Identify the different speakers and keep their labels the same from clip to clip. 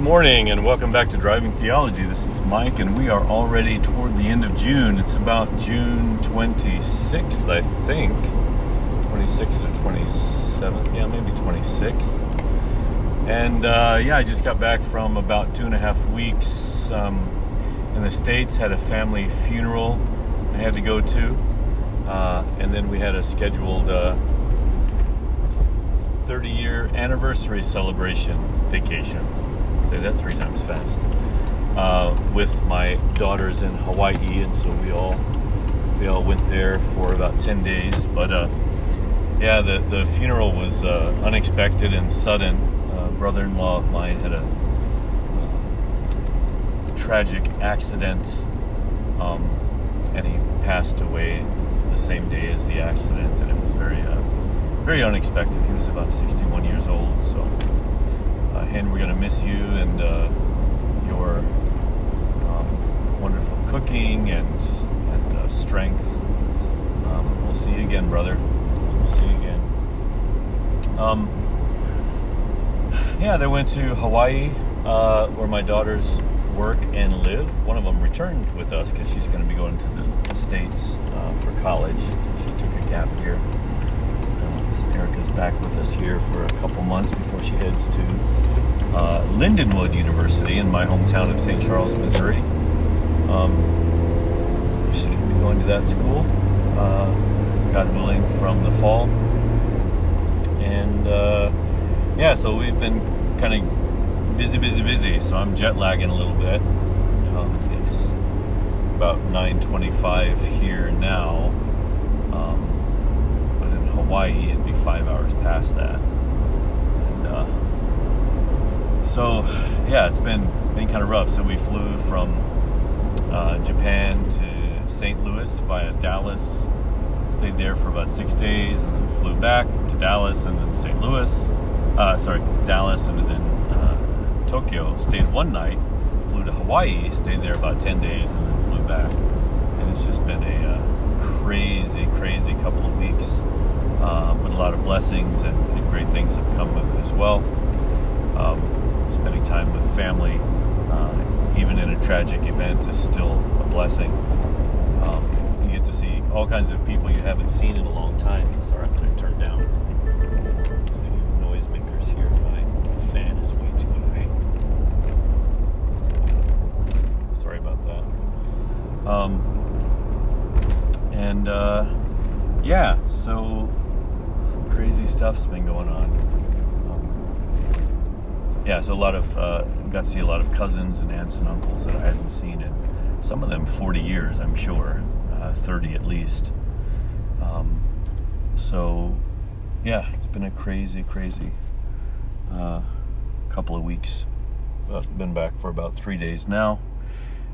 Speaker 1: morning and welcome back to Driving Theology. This is Mike, and we are already toward the end of June. It's about June 26th, I think. 26th or 27th? Yeah, maybe 26th. And uh, yeah, I just got back from about two and a half weeks um, in the States, had a family funeral I had to go to, uh, and then we had a scheduled. Uh, 30 year anniversary celebration vacation. Say that three times fast. Uh, with my daughters in Hawaii, and so we all we all went there for about 10 days. But uh, yeah, the the funeral was uh, unexpected and sudden. Brother-in-law of mine had a uh, tragic accident, um, and he passed away the same day as the accident, and it was very uh, very unexpected. He was about 61 years old. So, Hen, we're to miss you and uh, your um, wonderful cooking and, and uh, strength. Um, we'll see you again, brother. We'll see you again. Um, yeah, they went to Hawaii, uh, where my daughters work and live. One of them returned with us because she's going to be going to the States uh, for college. She took a gap year. Erica's back with us here for a couple months before she heads to uh, Lindenwood University in my hometown of St. Charles, Missouri. Um, to be going to that school, uh, God willing, from the fall. And uh, yeah, so we've been kind of busy, busy, busy. So I'm jet lagging a little bit. Um, it's about 9:25 here now. Um, but in Hawaii, it'd be five hours past that. And uh, so, yeah, it's been been kind of rough. So we flew from uh, Japan to St. Louis via Dallas. Stayed there for about six days, and then flew back to Dallas and then St. Louis. Uh, sorry, Dallas and then uh, Tokyo. Stayed one night. Flew to Hawaii. Stayed there about ten days, and then flew back. And it's just been a uh, crazy, crazy couple of weeks but a lot of blessings and, and, great things have come with it as well. Um, spending time with family, uh, even in a tragic event, is still a blessing. Um, you get to see all kinds of people you haven't seen in a long time. Sorry, I'm going to turn down a few noisemakers here. My fan is way too high. Sorry about that. Um, and uh, yeah, so crazy stuff's been going on. Yeah, so a lot of uh, got to see a lot of cousins and aunts and uncles that I hadn't seen in some of them 40 years, I'm sure, uh, 30 at least. Um, so yeah, it's been a crazy, crazy uh, couple of weeks. I've been back for about three days now.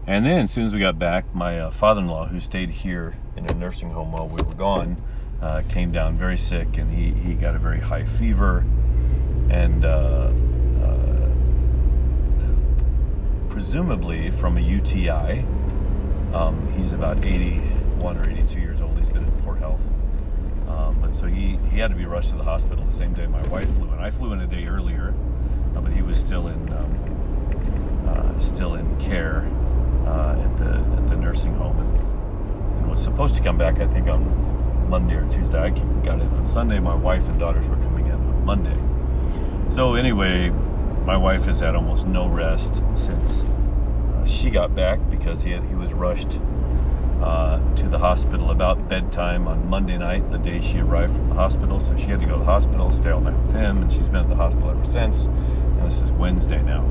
Speaker 1: And then, as soon as we got back, my uh, father in law, who stayed here in a nursing home while we were gone, uh, came down very sick and he, he got a very high fever and uh, uh, presumably from a UTI. Um, he's about 81 or 82 years old. He's been in poor Health. Um, but so he, he had to be rushed to the hospital the same day my wife flew in. I flew in a day earlier, uh, but he was still in um, uh, still in care uh, at the at the nursing home and, and was supposed to come back I think on Monday or Tuesday. I got in on Sunday. My wife and daughters were coming in on Monday. So anyway, my wife has had almost no rest since uh, she got back because he he was rushed uh, to the hospital about bedtime on Monday night, the day she arrived from the hospital. So she had to go to the hospital, stay all night with him, and she's been at the hospital ever since. And this is Wednesday now.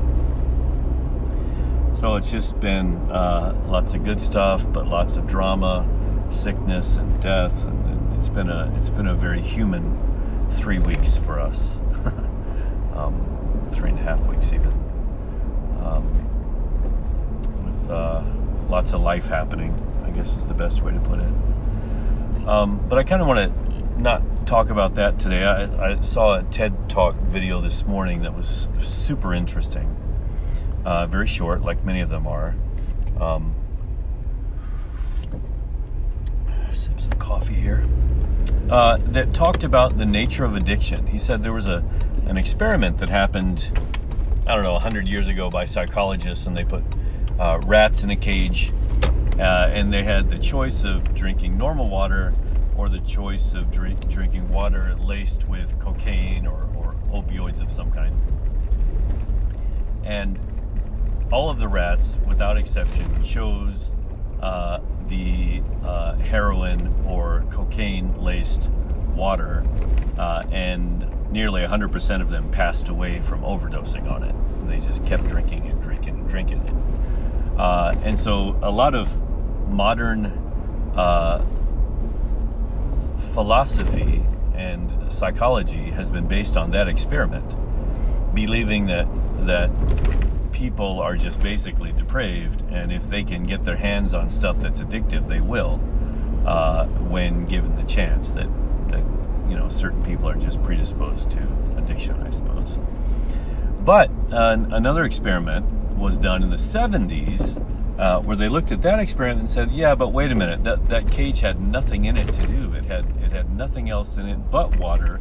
Speaker 1: So it's just been uh, lots of good stuff, but lots of drama, sickness, and death, and it's been a it's been a very human three weeks for us, um, three and a half weeks even, um, with uh, lots of life happening. I guess is the best way to put it. Um, but I kind of want to not talk about that today. I, I, saw a TED Talk video this morning that was super interesting. Uh, very short, like many of them are. Um, sip some coffee here. Uh, that talked about the nature of addiction. He said there was a an experiment that happened I don't know, 100 years ago by psychologists, and they put uh, rats in a cage, uh, and they had the choice of drinking normal water or the choice of drink, drinking water laced with cocaine or, or opioids of some kind. And all of the rats, without exception, chose uh, the uh, heroin or cocaine laced water, uh, and nearly 100% of them passed away from overdosing on it. They just kept drinking and drinking and drinking it. Uh, and so a lot of modern uh, philosophy and psychology has been based on that experiment, believing that that people are just basically depraved, and if they can get their hands on stuff that's addictive, they will, uh, when given the chance. That you know certain people are just predisposed to addiction, I suppose. But uh, another experiment was done in the 70s uh, where they looked at that experiment and said, "Yeah, but wait a minute. That that cage had nothing in it to do. It had it had nothing else in it but water,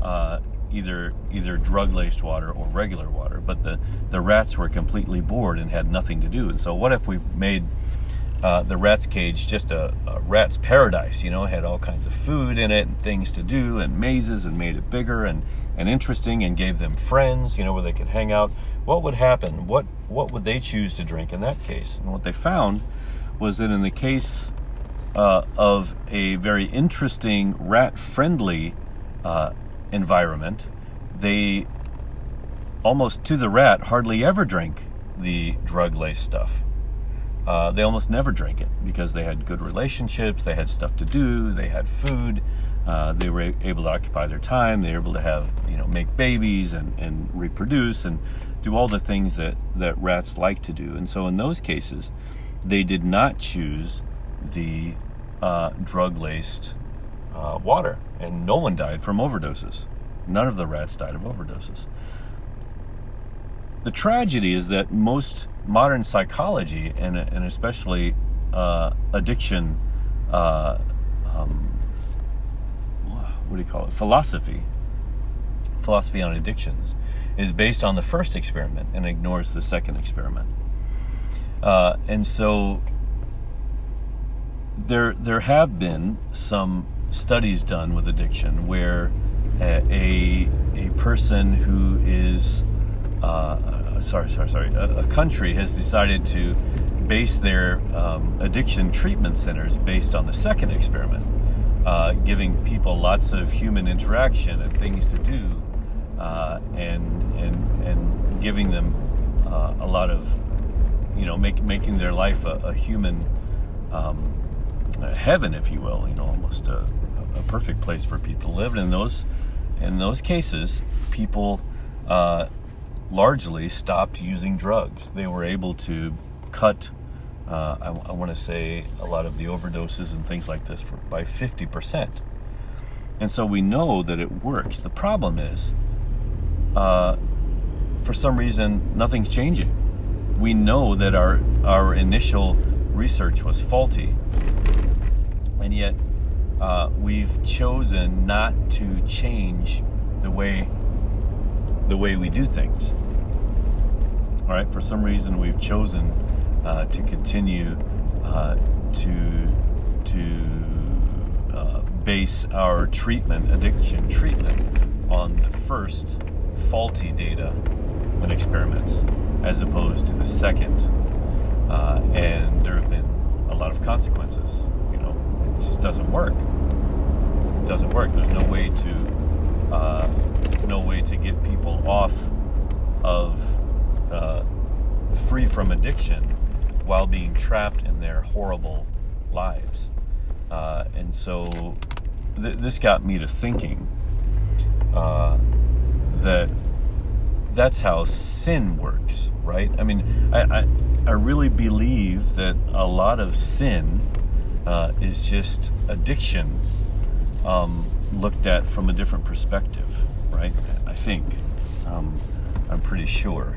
Speaker 1: uh, either either drug laced water or regular water. But the the rats were completely bored and had nothing to do. And so, what if we made uh, the rat's cage just a, a, rat's paradise? You know, it had all kinds of food in it and things to do and mazes and made it bigger and and interesting and gave them friends, you know, where they could hang out. What would happen? What what would they choose to drink in that case? And what they found was that in the case uh, of a very interesting rat-friendly uh, environment, they almost to the rat hardly ever drink the drug-laced stuff. Uh, they almost never drink it because they had good relationships, they had stuff to do, they had food, uh, they were able to occupy their time. They were able to have, you know, make babies and, and reproduce and do all the things that, that rats like to do. And so in those cases, they did not choose the uh, drug laced uh, water. And no one died from overdoses. None of the rats died of overdoses. The tragedy is that most modern psychology, and, and especially uh, addiction, uh, um, what do you call it? Philosophy, philosophy on addictions, is based on the first experiment and ignores the second experiment. Uh, and so there there have been some studies done with addiction where a a, person who is uh, sorry sorry sorry a, a, country has decided to base their um, addiction treatment centers based on the second experiment uh, giving people lots of human interaction and things to do, uh, and and and giving them uh, a lot of, you know, make, making their life a, a human um, a heaven, if you will. You know, almost a, a, perfect place for people to live. And in those in those cases, people uh, largely stopped using drugs. They were able to cut uh, I, I want to say a lot of the overdoses and things like this for, by 50%. And so we know that it works. The problem is, uh, for some reason, nothing's changing. We know that our, our initial research was faulty, and yet uh, we've chosen not to change the way the way we do things. All right, for some reason, we've chosen uh, to continue uh, to to uh, base our treatment, addiction treatment, on the first faulty data and experiments, as opposed to the second. Uh, and there have been a lot of consequences. You know, it just doesn't work. It doesn't work. There's no way to uh, no way to get people off of uh, free from addiction while being trapped in their horrible lives. Uh, and so th- this got me to thinking uh, that that's how sin works, right? I mean, I, I, I really believe that a lot of sin uh, is just addiction um, looked at from a different perspective, right? I think. Um, I'm pretty sure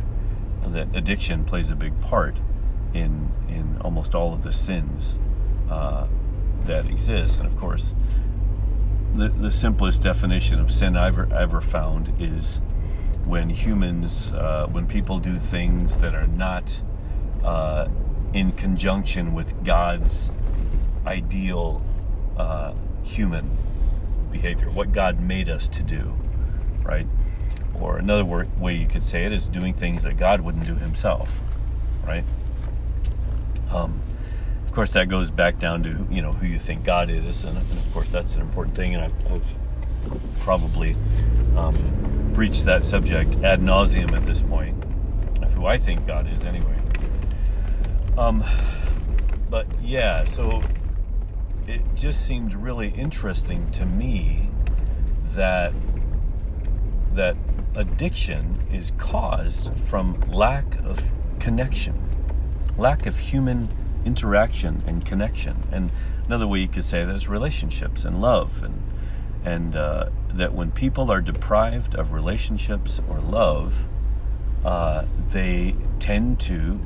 Speaker 1: that addiction plays a big part in in almost all of the sins uh, that exist. And of course, the the simplest definition of sin I've ever, ever found is when humans, uh, when people do things that are not uh, in conjunction with God's ideal uh, human behavior, what God made us to do, right? Or another way you could say it is doing things that God wouldn't do himself, right? Um, of course, that goes back down to you know who you think God is, and, and of course that's an important thing. And I've, I've probably um, breached that subject ad nauseum at this point of who I think God is, anyway. Um, but yeah, so it just seemed really interesting to me that that addiction is caused from lack of connection, lack of human interaction and connection. And another way you could say that is relationships and love, and and uh, that when people are deprived of relationships or love, uh, they tend to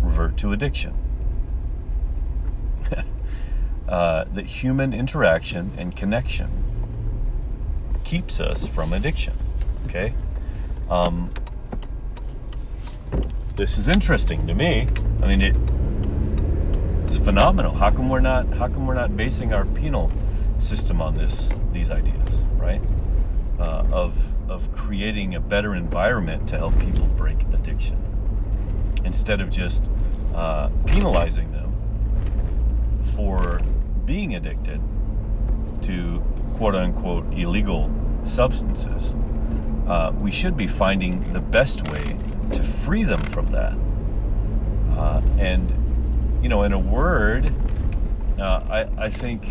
Speaker 1: revert to addiction. uh, that human interaction and connection keeps us from addiction. Okay? Um, this is interesting to me. I mean, it, it's phenomenal. How come we're not? How come we're not basing our penal system on this? These ideas, right? Uh, of of creating a better environment to help people break addiction, instead of just uh, penalizing them for being addicted to quote unquote illegal substances. Uh, we should be finding the best way to free them from that. Uh, and you know, in a word, uh, I, I think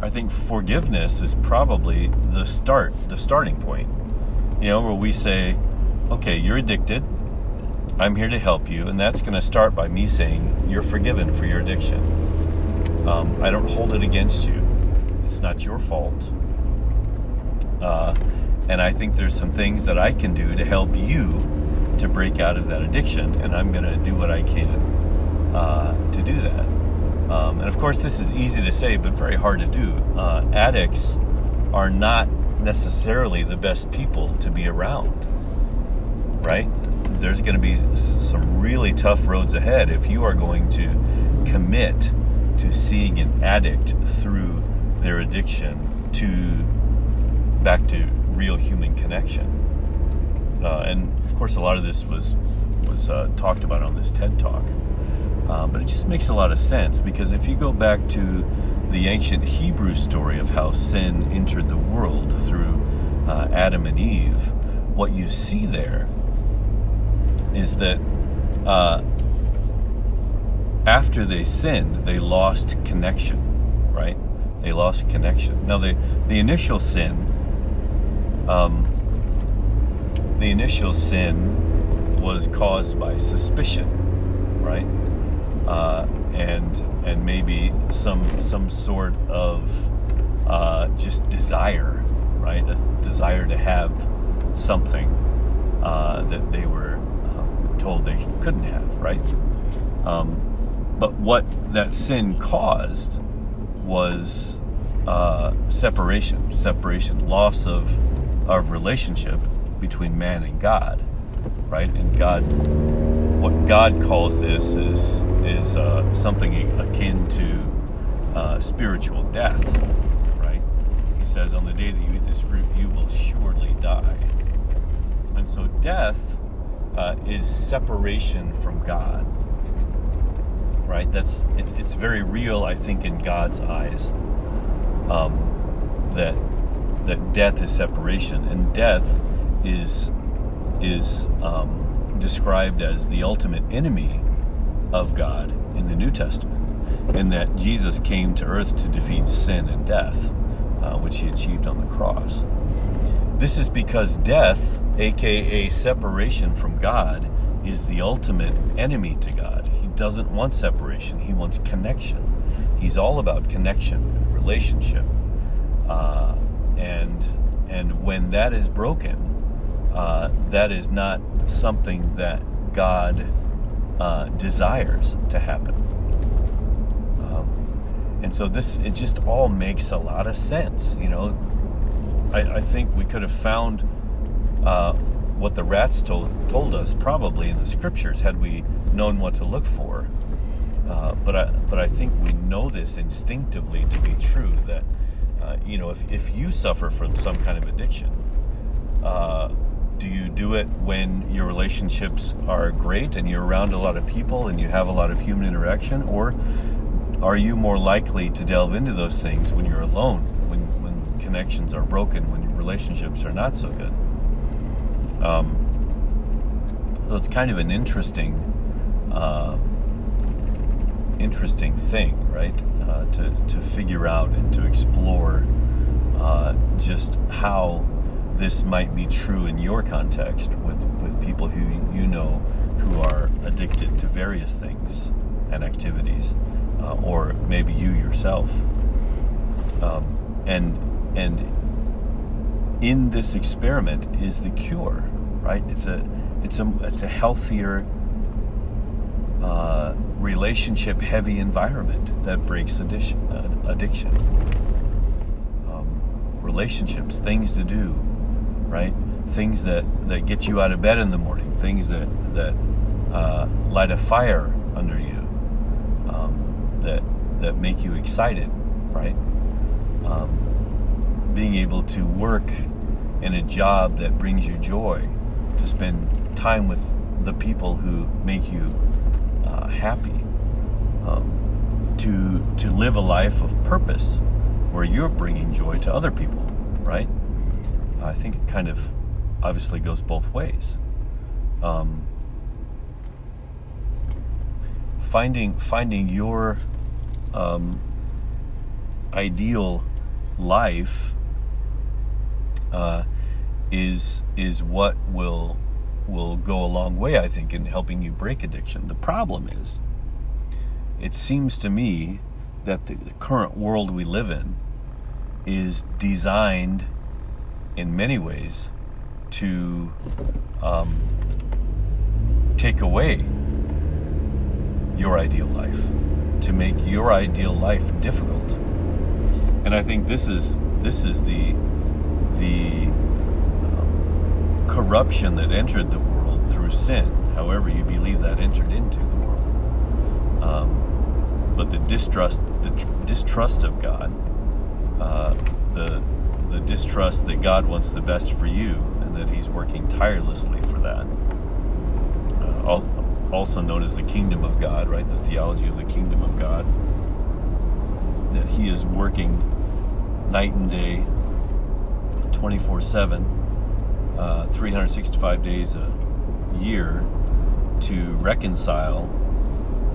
Speaker 1: I think forgiveness is probably the start, the starting point. You know, where we say, "Okay, you're addicted. I'm here to help you," and that's going to start by me saying, "You're forgiven for your addiction. Um, I don't hold it against you. It's not your fault." Uh, and I think there's some things that I can do to help you to break out of that addiction, and I'm going to do what I can uh, to do that. Um, and of course, this is easy to say, but very hard to do. Uh, addicts are not necessarily the best people to be around, right? There's going to be some really tough roads ahead if you are going to commit to seeing an addict through their addiction to back to real human connection. Uh, and of course, a lot of this was was uh, talked about on this TED talk. Uh, but it just makes a lot of sense because if you go back to the ancient Hebrew story of how sin entered the world through uh, Adam and Eve, what you see there is that uh, after they sinned, they lost connection, right? They lost connection. Now, the, the initial sin, um, the initial sin was caused by suspicion, right? Uh, and and maybe some some sort of uh, just desire, right? A desire to have something uh, that they were um, told they couldn't have, right? Um, but what that sin caused was uh, separation, separation, loss of of relationship between man and God, right? And God, what God calls this is is uh, something akin to uh, spiritual death, right? He says, "On the day that you eat this fruit, you will surely die." And so, death uh, is separation from God, right? That's it, it's very real, I think, in God's eyes. Um, that that death is separation, and death is is um, described as the ultimate enemy of God in the New Testament, and that Jesus came to earth to defeat sin and death, uh, which he achieved on the cross. This is because death, aka separation from God, is the ultimate enemy to God. Doesn't want separation, he wants connection. He's all about connection, relationship. Uh, and and when that is broken, uh, that is not something that God uh, desires to happen. Um, and so this, it just all makes a lot of sense. You know, I, I think we could have found uh, what the rats told told us probably in the scriptures had we known what to look for. Uh, but I but I think we know this instinctively to be true that uh, you know if if you suffer from some kind of addiction, uh, do you do it when your relationships are great and you're around a lot of people and you have a lot of human interaction, or are you more likely to delve into those things when you're alone, when when connections are broken, when relationships are not so good? Um, so it's kind of an interesting, uh, interesting thing, right? Uh, to to figure out and to explore uh, just how this might be true in your context with with people who you know who are addicted to various things and activities, uh, or maybe you yourself. Um, and and in this experiment is the cure, right? It's a it's a it's a healthier uh, relationship heavy environment that breaks addiction. Uh, addiction. Um, relationships, things to do, right? Things that that get you out of bed in the morning, things that that uh, light a fire under you, um, that that make you excited, right? Um, being able to work in a job that brings you joy, to spend time with the people who make you uh, happy, um, to to live a life of purpose where you're bringing joy to other people, right? I think it kind of obviously goes both ways. Um, finding finding your um, ideal life uh, is is what will will go a long way, I think, in helping you break addiction. The problem is, it seems to me that the, current world we live in is designed in many ways to um, take away your ideal life, to make your ideal life difficult. And I think this is this is the the um, corruption that entered the world through sin, however you believe that entered into the world. Um, but the distrust, the tr- distrust of God, uh, the the distrust that God wants the best for you and that He's working tirelessly for that. Uh, also known as the kingdom of God, right? The theology of the kingdom of God. That He is working night and day 24 7, uh, 365 days a year to reconcile,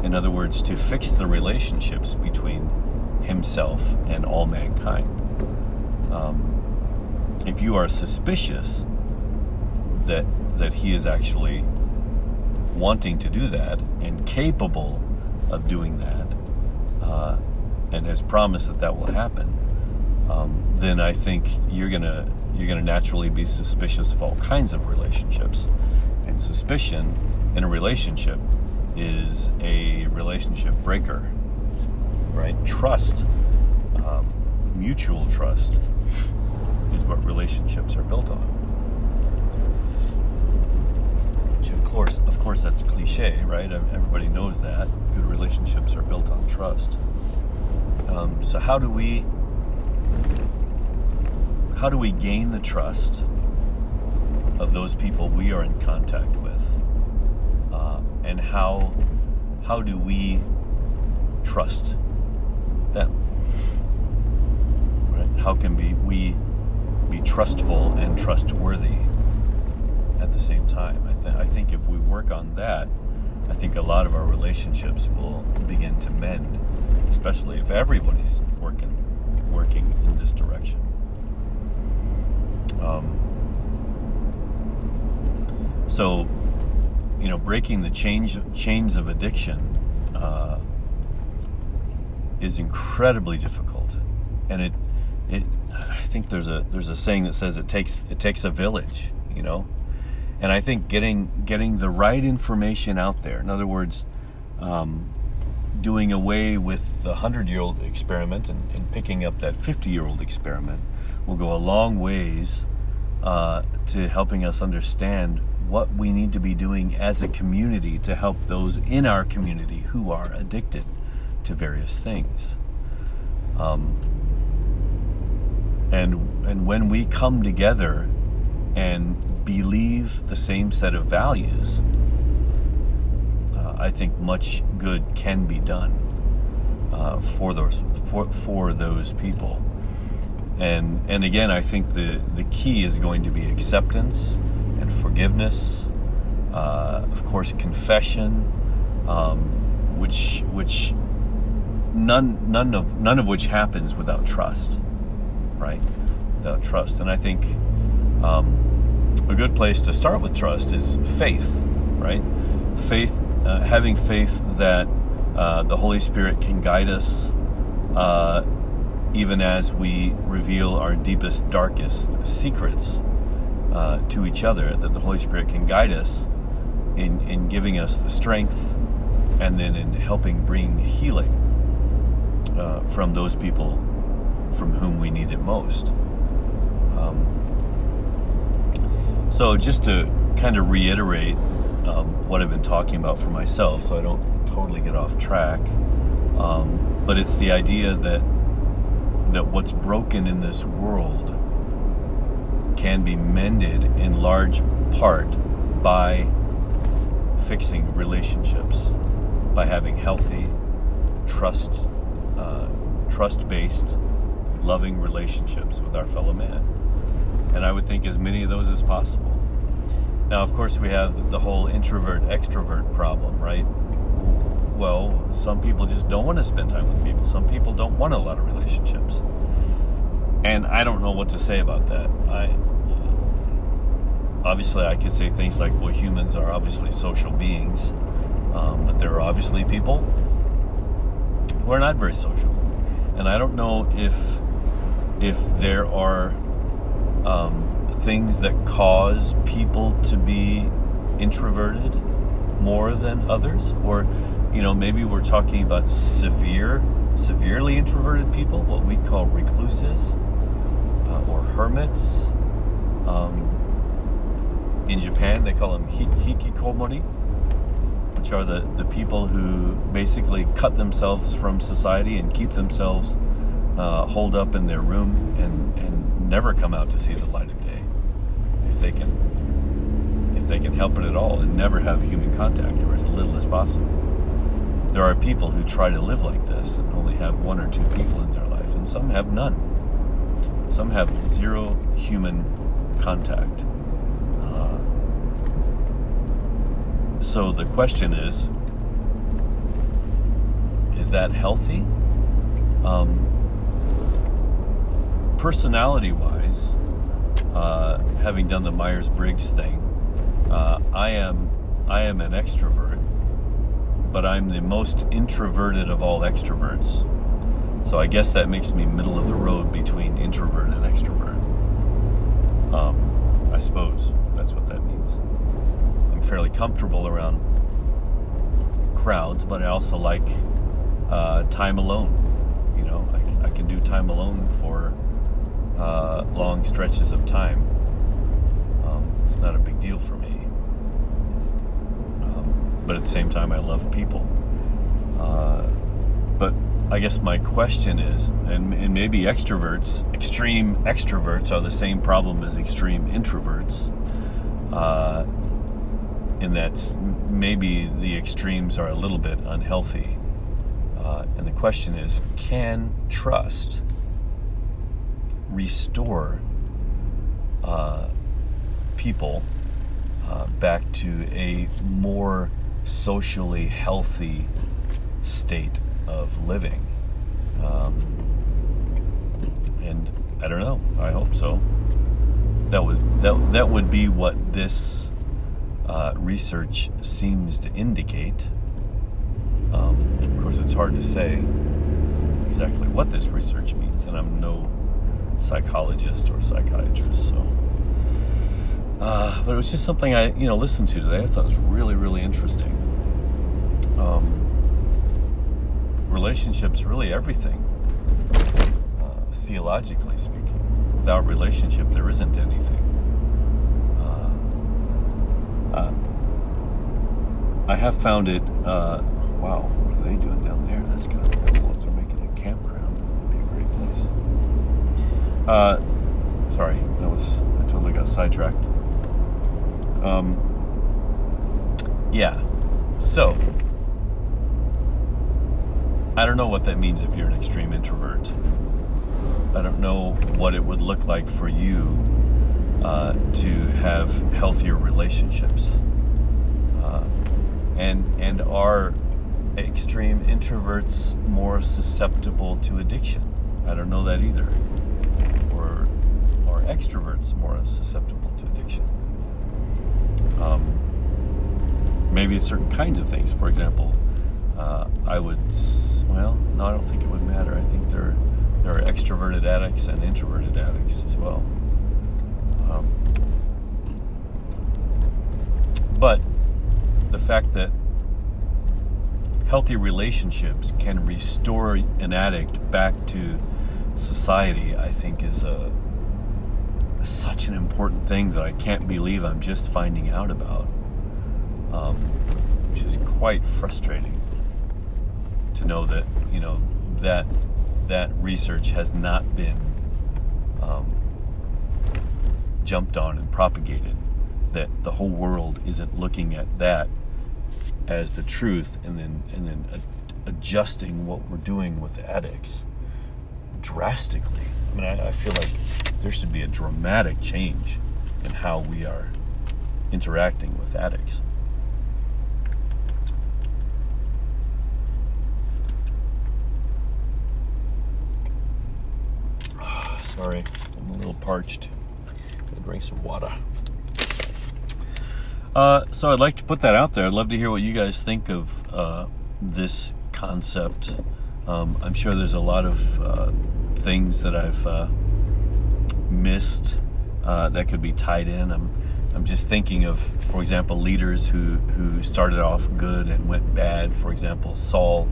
Speaker 1: in other words, to fix the relationships between himself and all mankind. Um, if you are suspicious that that he is actually wanting to do that and capable of doing that, uh, and has promised that that will happen, um, then I think you're gonna you're gonna naturally be suspicious of all kinds of relationships, and suspicion in a relationship is a relationship breaker, right? Trust, um, mutual trust, is what relationships are built on. Which of course, of course, that's cliche, right? Everybody knows that good relationships are built on trust. Um, so how do we how do we gain the trust of those people we are in contact with? Uh, and how how do we trust them? Right? How can be, we be trustful and trustworthy at the same time? I, th- I think if we work on that, I think a lot of our relationships will begin to mend, especially if everybody's working working in this direction. Um, so, you know, breaking the change, chains of addiction uh, is incredibly difficult, and it, it. I think there's a there's a saying that says it takes it takes a village, you know, and I think getting getting the right information out there. In other words, um, doing away with the 100 year old experiment and, and, picking up that 50 year old experiment will go a long ways uh, to helping us understand what we need to be doing as a community to help those in our community who are addicted to various things. Um, and and when we come together and believe the same set of values, uh, I think much good can be done uh, for those for, for those people. And and again, I think the the key is going to be acceptance and forgiveness. Uh, of course, confession, um, which which none none of none of which happens without trust, right? Without trust, and I think um, a good place to start with trust is faith, right? Faith, uh, having faith that uh, the Holy Spirit can guide us, uh, even as we reveal our deepest, darkest secrets uh, to each other. That the Holy Spirit can guide us in in giving us the strength, and then in helping bring healing uh, from those people from whom we need it most. Um, so, just to kind of reiterate um, what I've been talking about for myself, so I don't totally get off track, um, but it's the idea that that what's broken in this world can be mended in large part by fixing relationships, by having healthy, trust uh, trust based, loving relationships with our fellow man. And I would think as many of those as possible. Now, of course, we have the whole introvert extrovert problem, right? Well, some people just don't want to spend time with people. Some people don't want a lot of relationships. And I don't know what to say about that. I obviously I could say things like, well, humans are obviously social beings, um, but there are obviously people who are not very social, and I don't know if if there are um, things that cause people to be introverted more than others, or you know maybe we're talking about severe, severely introverted people, what we call recluses uh, or hermits. Um, in Japan, they call them hikikomori which are the, the people who basically cut themselves from society and keep themselves uh, holed up in their room and, and never come out to see the light of day if they can if they can help it at all and never have human contact or as little as possible there are people who try to live like this and only have one or two people in their life and some have none. Some have zero human contact. So the question is is that healthy? Um, personality wise, uh, having done the Myers Briggs thing, uh, I am I am an extrovert, but I'm the most introverted of all extroverts. So I guess that makes me middle of the road between introvert and extrovert. Um, I suppose that's what that means I'm fairly comfortable around crowds, but I also like uh, time alone. You know, I can, I can do time alone for uh, long stretches of time. Um, it's not a big deal for me. But at the same time, I love people. Uh, but I guess my question is, and, and, maybe extroverts, extreme extroverts, are the same problem as extreme introverts. Uh, in that maybe the extremes are a little bit unhealthy. Uh, and the question is can trust restore uh, people uh, back to a more socially healthy state of living? Um, and I don't know. I hope so. That would that that would be what this uh, research seems to indicate. Um, of course, it's hard to say exactly what this research means, and I'm no psychologist or psychiatrist, so. Uh, but it was just something I, you know, listened to today. I thought was really, really interesting. Um, relationships, really everything, uh, theologically speaking. Without relationship, there isn't anything. Uh, uh I have found it. Uh, wow, what are they doing down there? That's kind of cool. If they're making a campground, it'd be a great place. Uh, sorry, that was I totally got sidetracked. Um, yeah, so I don't know what that means if you're an extreme introvert. I don't know what it would look like for you uh, to have healthier relationships. Uh, and and are extreme introverts more susceptible to addiction? I don't know that either. Or are extroverts more susceptible? Um, maybe certain kinds of things. For example, uh, I would well, no, I don't think it would matter. I think there there are extroverted addicts and introverted addicts as well. Um, but the fact that healthy relationships can restore an addict back to society, I think, is a such an important thing that I can't believe I'm just finding out about, um, which is quite frustrating to know that you know that that research has not been um, jumped on and propagated. That the whole world isn't looking at that as the truth, and then and then adjusting what we're doing with addicts drastically. I mean, I, I feel like there should be a dramatic change in how we are interacting with addicts. Sorry, I'm a little parched. Gotta drink some water. Uh, so I'd like to put that out there. I'd love to hear what you guys think of uh, this concept. Um, I'm sure there's a lot of uh, things that I've uh, missed uh, that could be tied in. I'm I'm just thinking of, for example, leaders who who started off good and went bad. For example, Saul,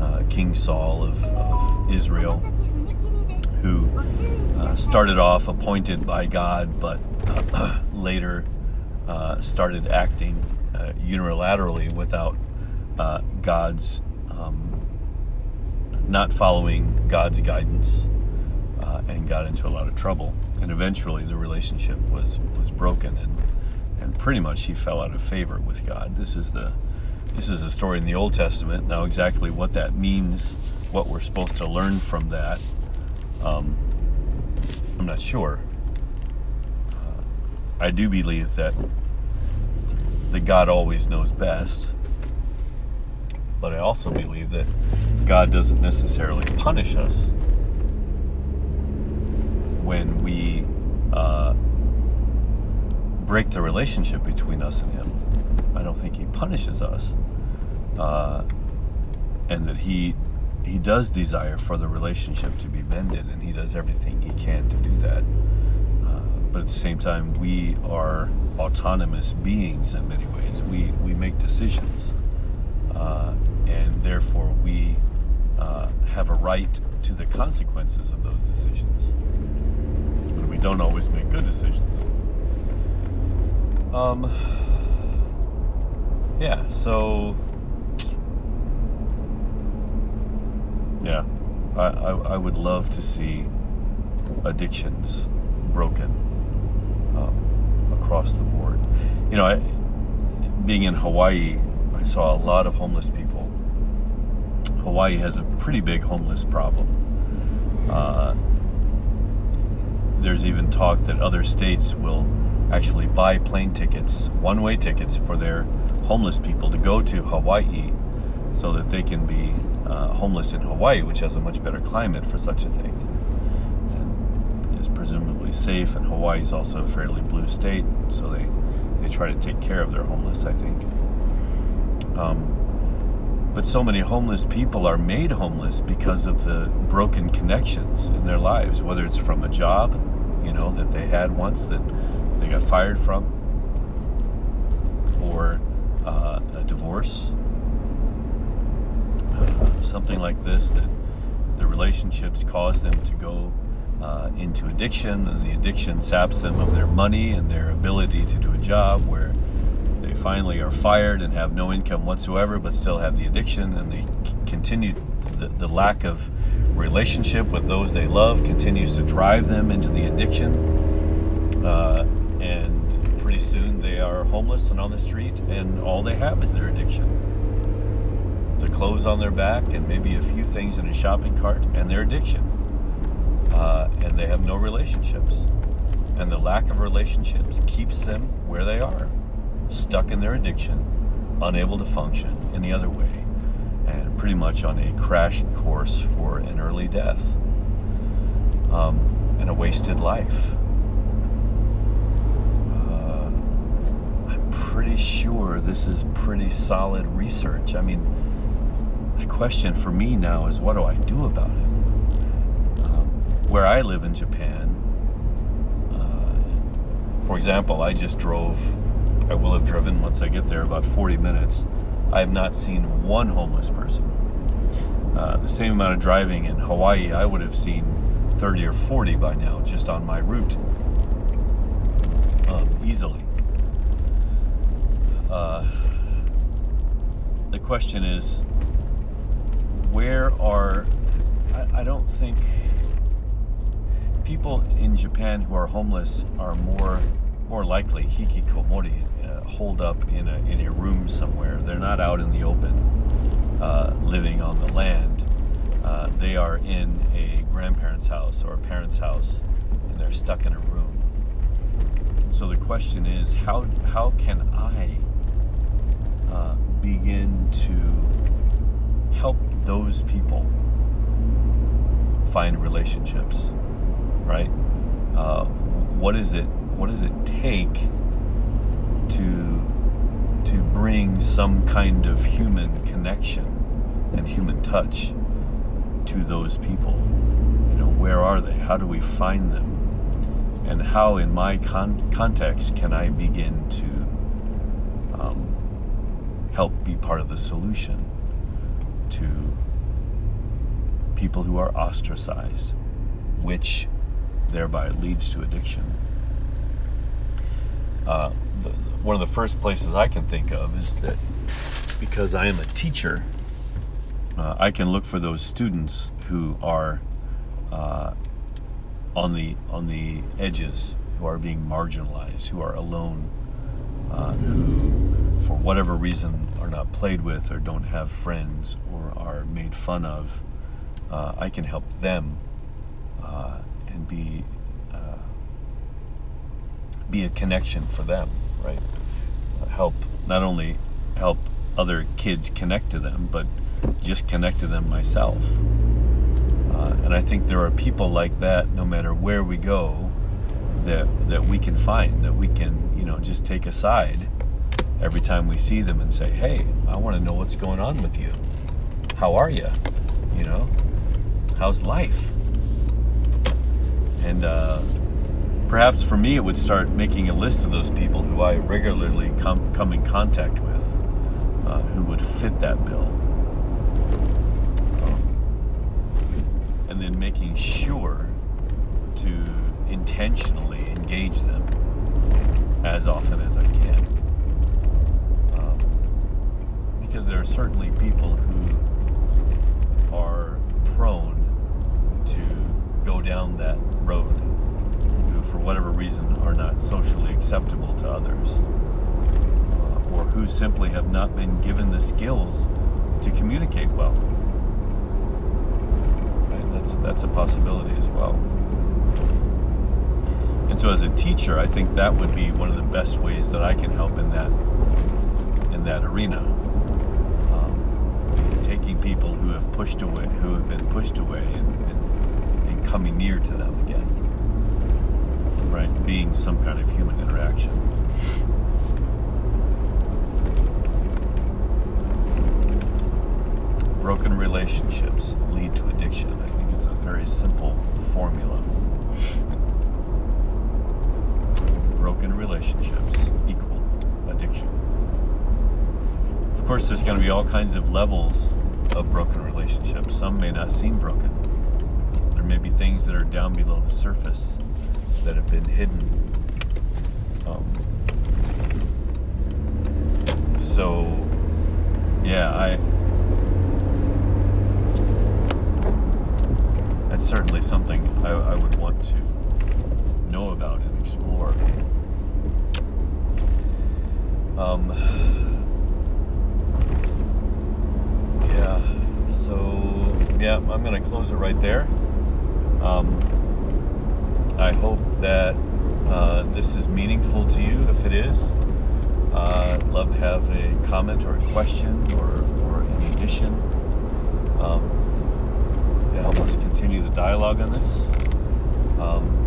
Speaker 1: uh, King Saul of, of Israel who uh, started off appointed by God, but later uh, started acting uh, unilaterally without uh, God's, um, not following God's guidance, and got into a lot of trouble. And eventually, the relationship was was broken, and and pretty much he fell out of favor with God. This is the this is a story in the Old Testament. Now, exactly what that means, what we're supposed to learn from that, um, I'm not sure. Uh, I do believe that that God always knows best, but I also believe that God doesn't necessarily punish us when we uh, break the relationship between us and Him. I don't think He punishes us, uh, and that He he does desire for the relationship to be mended, and he does everything he can to do that. Uh, but at the same time, we are autonomous beings in many ways. We we make decisions, uh, and therefore we uh, have a right to the consequences of those decisions. Don't always make good decisions. Um. Yeah. So Yeah, I, I, I would love to see addictions broken um, across the board. You know, I, being in Hawaii, I saw a lot of homeless people. Hawaii has a pretty big homeless problem. Uh, there's even talk that other states will actually buy plane tickets, one way tickets for their homeless people to go to Hawaii so that they can be uh, homeless in Hawaii, which has a much better climate for such a thing, is presumably safe. And Hawaii is also a fairly blue state, so they they try to take care of their homeless. I think. Um, but so many homeless people are made homeless because of the broken connections in their lives, whether it's from a job, you know, that they had once that they got fired from, or uh, a divorce. Something like this that the relationships cause them to go uh, into addiction, and the addiction saps them of their money and their ability to do a job where they've finally are fired and have no income whatsoever, but still have the addiction, and they c- continue the, the lack of relationship with those they love continues to drive them into the addiction. Uh, and pretty soon they are homeless and on the street, and all they have is their addiction. The clothes on their back, and maybe a few things in a shopping cart, and their addiction. Uh, and they have no relationships. And the lack of relationships keeps them where they are, stuck in their addiction, unable to function any other way, pretty much on a crash course for an early death um, and a wasted life. Uh, I'm pretty sure this is pretty solid research. I mean, the question for me now is what do I do about it? Um, where I live in Japan, uh, for example, I just drove, I will have driven once I get there about 40 minutes. I have not seen one homeless person. Uh, the same amount of driving in Hawaii, I would have seen 30 or 40 by now, just on my route, um, easily. Uh, the question is, where are I, I don't think people in Japan who are homeless are more more likely hikikomori, uh, holed up in a in a room somewhere. They're not out in the open, uh, living on the land. Uh, they are in a grandparent's house or a parent's house, and they're stuck in a room. So the question is, how how can I uh, begin to help those people find relationships? right? Uh, what is it? What does it take to to bring some kind of human connection and human touch to those people? You know, where are they? How do we find them? And how, in my con- context, can I begin to um, help be part of the solution to people who are ostracized, which thereby leads to addiction. Uh, the, one of the first places I can think of is that because I am a teacher, uh, I can look for those students who are uh, on the on the edges, who are being marginalized, who are alone, uh, who, for whatever reason, are not played with, or don't have friends, or are made fun of. Uh, I can help them uh, and be uh, be a connection for them, right? Help not only help other kids connect to them, but just connect to them myself. Uh, and I think there are people like that, no matter where we go, that that we can find, that we can, you know, just take aside every time we see them and say, "Hey, I want to know what's going on with you. How are you? You know, how's life?" And uh, perhaps for me, it would start making a list of those people who I regularly come, come in contact with uh, who would fit that bill. Um, and then making sure to intentionally engage them as often as I can. Um, because there are certainly people who are prone to go down that road who, for whatever reason, are not socially acceptable to others, uh, or who simply have not been given the skills to communicate well. That's that's a possibility as well. And so, as a teacher, I think that would be one of the best ways that I can help in that in that arena. Um, taking people who have pushed away, who have been pushed away, and, and, and coming near to them again. Right, being some kind of human interaction. Broken relationships lead to addiction. Very simple formula. Broken relationships equal addiction. Of course, there's going to be all kinds of levels of broken relationships. Some may not seem broken. There may be things that are down below the surface that have been hidden. Um, so, yeah, I. That's certainly something I, I would want to know about and explore. Um, yeah, so yeah, I'm to close it right there. Um, I hope that uh, this is meaningful to you. If it is, uh, I'd love to have a comment or a question or, or an addition um, help us continue the dialogue on this. Um,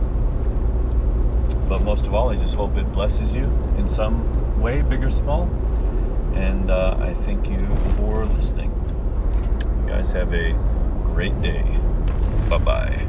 Speaker 1: but most of all, I just hope it blesses you in some way, big or small. And uh, I thank you for listening. You guys have a great day. Bye bye.